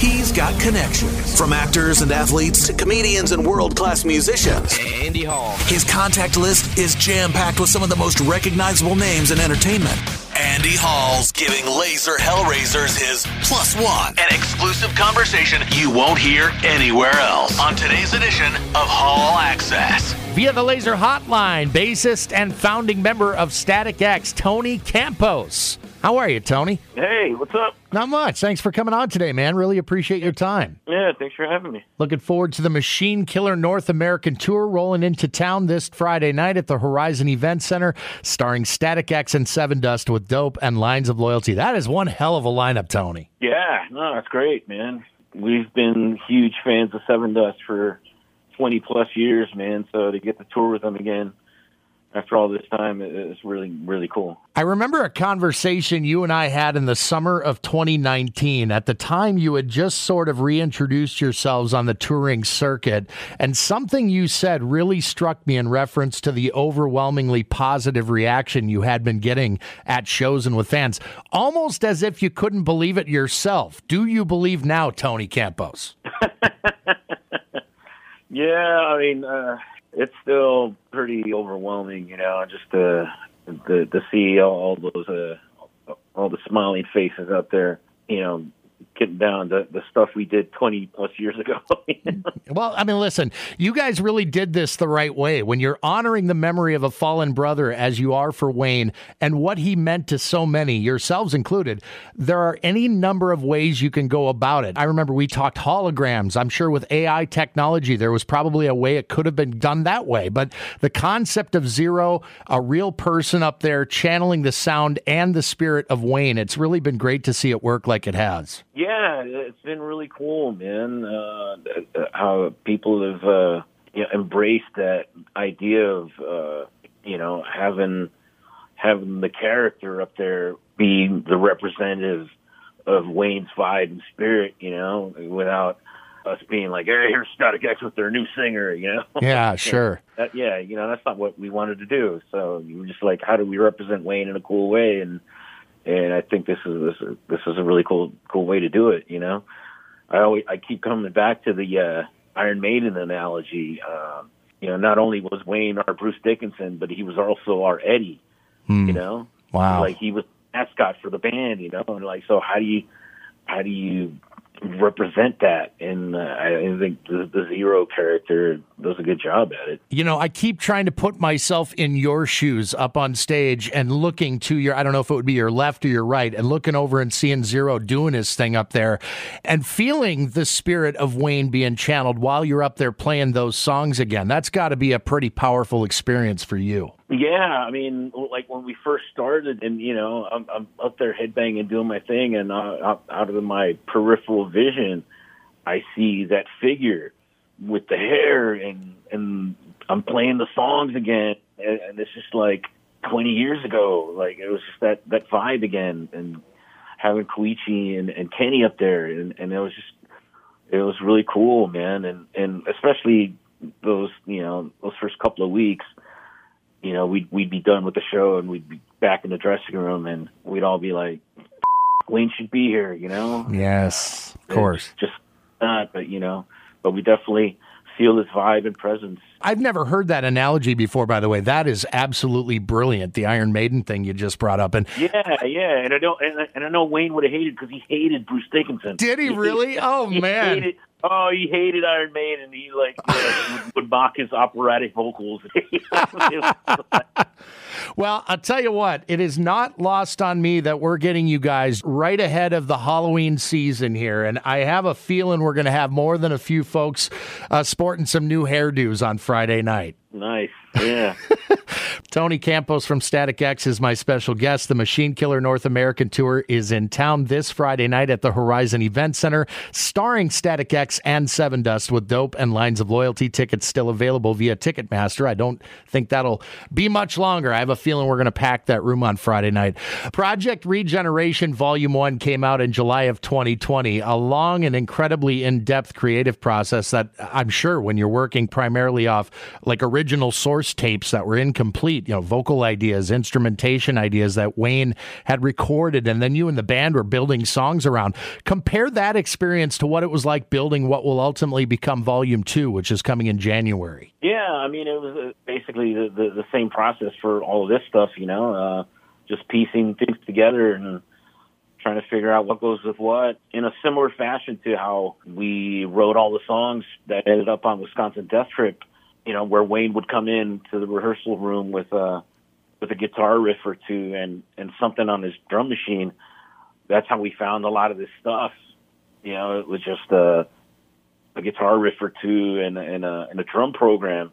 He's got connections. From actors and athletes to comedians and world class musicians. Andy Hall. His contact list is jam packed with some of the most recognizable names in entertainment. Andy Hall's giving Lazer Hellraisers his plus one. An exclusive conversation you won't hear anywhere else on today's edition of Hall Access. Via the Lazer Hotline, bassist and founding member of Static X, Tony Campos. How are you, Tony? Hey, what's up? Not much. Thanks for coming on today, man. Really appreciate your time. Yeah, thanks for having me. Looking forward to the Machine Killer North American Tour rolling into town this Friday night at the Horizon Event Center, starring Static X and Sevendust with Dope and Lines of Loyalty. That is one hell of a lineup, Tony. Yeah, no, that's great, man. We've been huge fans of Sevendust for 20 plus years, man. So to get to tour with them again after all this time is really, really cool. I remember a conversation you and I had in the summer of 2019. At the time, you had just sort of reintroduced yourselves on the touring circuit, and something you said really struck me in reference to the overwhelmingly positive reaction you had been getting at shows and with fans, almost as if you couldn't believe it yourself. Do you believe now, Tony Campos? yeah, I mean, uh, it's still pretty overwhelming, you know, just to to, to see all, all those uh, all the smiling faces out there, you know, getting down the, the stuff we did 20 plus years ago. well, I mean, listen, you guys really did this the right way. When you're honoring the memory of a fallen brother as you are for Wayne and what he meant to so many, yourselves included, there are any number of ways you can go about it. I remember we talked holograms. I'm sure with AI technology, there was probably a way it could have been done that way. But the concept of Xer0, a real person up there channeling the sound and the spirit of Wayne, it's really been great to see it work like it has. Yeah, it's been really cool, man. Uh, how people have uh, you know, embraced that idea of uh, you know having having the character up there be the representative of Wayne's vibe and spirit, you know, without us being like, "Hey, here's Static X with their new singer," you know. Yeah, sure. that, yeah, you know, that's not what we wanted to do. So we were just like, how do we represent Wayne in a cool way and and I think this is this is, this is a really cool cool way to do it. You know, I always I keep coming back to the uh, Iron Maiden analogy. Uh, you know, not only was Wayne our Bruce Dickinson, but he was also our Eddie. Hmm. You know, wow, like he was mascot for the band. You know, and like so, how do you how do you represent that. And uh, I think the, the, Xer0 character does a good job at it. You know, I keep trying to put myself in your shoes up on stage and looking to your, I don't know if it would be your left or your right, and looking over and seeing Xer0 doing his thing up there and feeling the spirit of Wayne being channeled while you're up there playing those songs again. That's got to be a pretty powerful experience for you. Yeah, I mean, like when we first started, and you know, I'm, I'm up there headbanging, doing my thing, and uh, out of my peripheral vision, I see that figure with the hair, and and I'm playing the songs again, and, and it's just like 20 years ago. Like it was just that that vibe again, and having Koichi and, and Kenny up there, and and it was just it was really cool, man, and and especially those you know those first couple of weeks you know, we'd we'd be done with the show and we'd be back in the dressing room and we'd all be like, Wayne should be here, you know. Yes, of course. It's just not, but you know, but we definitely feel his vibe and presence. I've never heard that analogy before, by the way. That is absolutely brilliant. The Iron Maiden thing you just brought up, and yeah, yeah, and I know, and, and I know Wayne would have hated because he hated Bruce Dickinson. Did he, he really? Hated, oh he man. Hated, Oh, he hated Iron Maiden. And he like would, would mock his operatic vocals. well, I'll tell you what, it is not lost on me that we're getting you guys right ahead of the Halloween season here, and I have a feeling we're going to have more than a few folks uh, sporting some new hairdos on Friday night. Nice. Yeah. Tony Campos from Static X is my special guest. The Machine Killer North American Tour is in town this Friday night at the Horizon Event Center, starring Static X and Sevendust with Dope and Lines of Loyalty. Tickets still available via Ticketmaster. I don't think that'll be much longer. I have a feeling we're going to pack that room on Friday night. Project Regeneration Volume 1 came out in July of 2020, a long and incredibly in depth creative process that I'm sure when you're working primarily off like original source tapes that were incomplete, you know, vocal ideas, instrumentation ideas that Wayne had recorded, and then you and the band were building songs around. Compare that experience to what it was like building what will ultimately become Volume Two, which is coming in January. Yeah, I mean, it was uh, basically the, the, the same process for all of this stuff, you know, uh, just piecing things together and trying to figure out what goes with what in a similar fashion to how we wrote all the songs that ended up on Wisconsin Death Trip, you know, where Wayne would come in to the rehearsal room with a with a guitar riff or two and and something on his drum machine. That's how we found a lot of this stuff. You know, it was just a a guitar riff or two and and a and a drum program,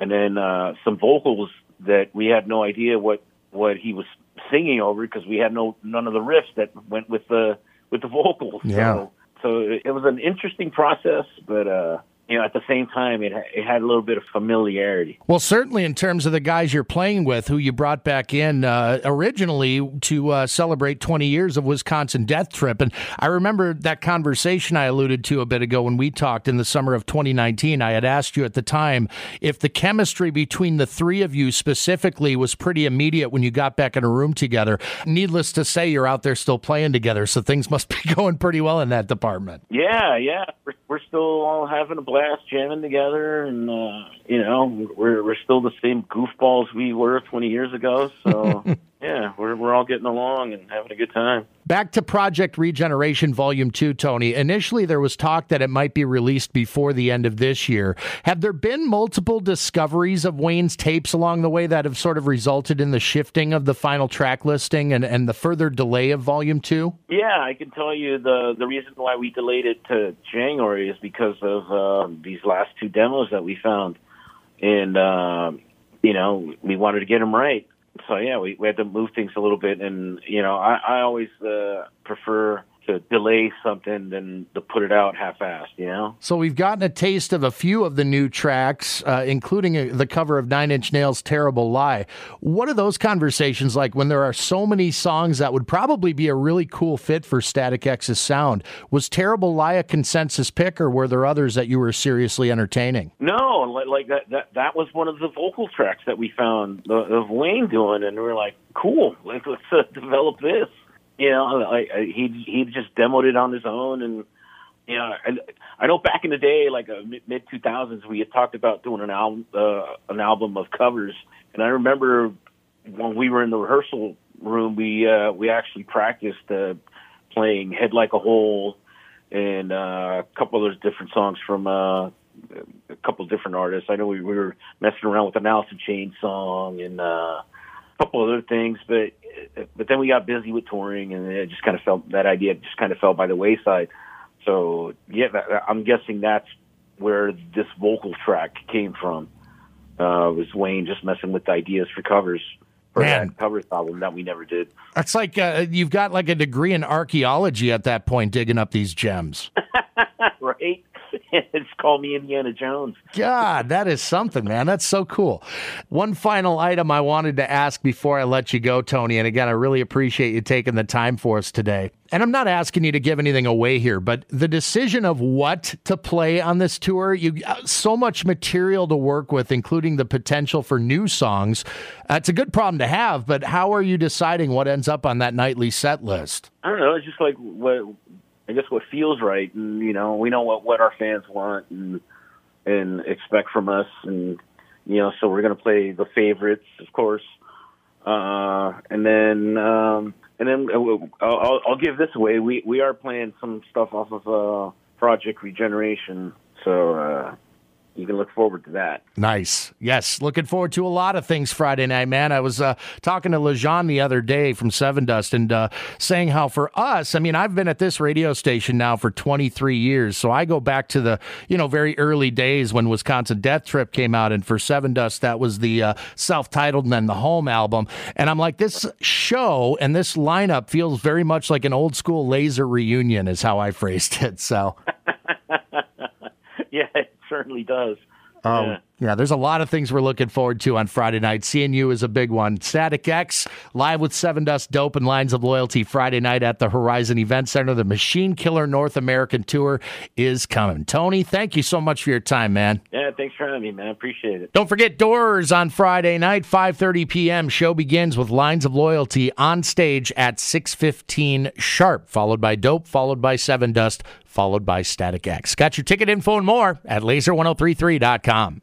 and then uh, some vocals that we had no idea what what he was singing over because we had no none of the riffs that went with the with the vocals. Yeah. So, so it was an interesting process, but uh, you know, at the same time, it it had a little bit of familiarity. Well, certainly in terms of the guys you're playing with, who you brought back in uh, originally to uh, celebrate 20 years of Wisconsin Death Trip, and I remember that conversation I alluded to a bit ago when we talked in the summer of 2019. I had asked you at the time if the chemistry between the three of you specifically was pretty immediate when you got back in a room together. Needless to say, you're out there still playing together, so things must be going pretty well in that department. Yeah, yeah, we're, we're still all having a blast jamming together, and uh, you know, we're we're still the same goofballs we were 20 years ago. So yeah, we're we're all getting along and having a good time. Back to Project Regeneration Volume 2, Tony. Initially, there was talk that it might be released before the end of this year. Have there been multiple discoveries of Wayne's tapes along the way that have sort of resulted in the shifting of the final track listing and, and the further delay of Volume 2? Yeah, I can tell you the the reason why we delayed it to January is because of uh, these last two demos that we found, and uh, you know we wanted to get them right. So yeah, we, we had to move things a little bit, and you know I, I always uh, prefer to delay something than to put it out half-assed. You know. So we've gotten a taste of a few of the new tracks, uh, including a, the cover of Nine Inch Nails' "Terrible Lie." What are those conversations like when there are so many songs that would probably be a really cool fit for Static X's sound? Was "Terrible Lie" a consensus pick, or were there others that you were seriously entertaining? No, like, like that, that that was one of the vocal tracks that we found uh, of Wayne doing, and we are like, cool, like let's uh, develop this. You know, like uh, he he just demoed it on his own, and you know, I, I know back in the day, like uh, mid two thousands, we had talked about doing an album uh, an album of covers, and I remember when we were in the rehearsal room, we uh, we actually practiced uh, playing "Head Like a Hole" and uh, a couple of those different songs from. Uh, a couple of different artists. I know we, we were messing around with an Alice in Chains song and uh, a couple other things, but but then we got busy with touring, and it just kind of felt that idea just kind of fell by the wayside. So yeah, I'm guessing that's where this vocal track came from. Uh, was Wayne just messing with ideas for covers for Man. that covers album that we never did. It's like uh, you've got like a degree in archaeology at that point, digging up these gems. it's called me Indiana Jones. God, that is something, man. That's so cool. One final item I wanted to ask before I let you go, Tony. And again, I really appreciate you taking the time for us today. And I'm not asking you to give anything away here, but the decision of what to play on this tour, you uh, so much material to work with, including the potential for new songs. Uh, it's a good problem to have, but how are you deciding what ends up on that nightly set list? I don't know. It's just like what I guess what feels right, and you know, we know what what our fans want and and expect from us, and you know, so we're gonna play the favorites, of course, uh, and then um, and then I'll, I'll, I'll give this away. We we are playing some stuff off of uh, Project Regeneration, so uh, you can look forward to that. Nice. Yes. Looking forward to a lot of things Friday night, man. I was uh, talking to Lajon the other day from Sevendust and uh, saying how for us, I mean, I've been at this radio station now for 23 years. So I go back to the, you know, very early days when Wisconsin Death Trip came out. And for Sevendust, that was the uh, self titled and then the home album. And I'm like, this show and this lineup feels very much like an old school lazer reunion, is how I phrased it. So. yeah, certainly does. Um, yeah. Yeah, there's a lot of things we're looking forward to on Friday night. CNU is a big one. Static X live with Sevendust Dope and Lines of Loyalty Friday night at the Horizon Event Center. The Machine Killer North American Tour is coming. Tony, thank you so much for your time, man. Yeah, thanks for having me, man. I appreciate it. Don't forget Doors on Friday night, 5:30 p.m. Show begins with Lines of Loyalty on stage at 6:15 sharp, followed by Dope, followed by Sevendust, followed by Static X. Got your ticket info and more at lazer1033.com.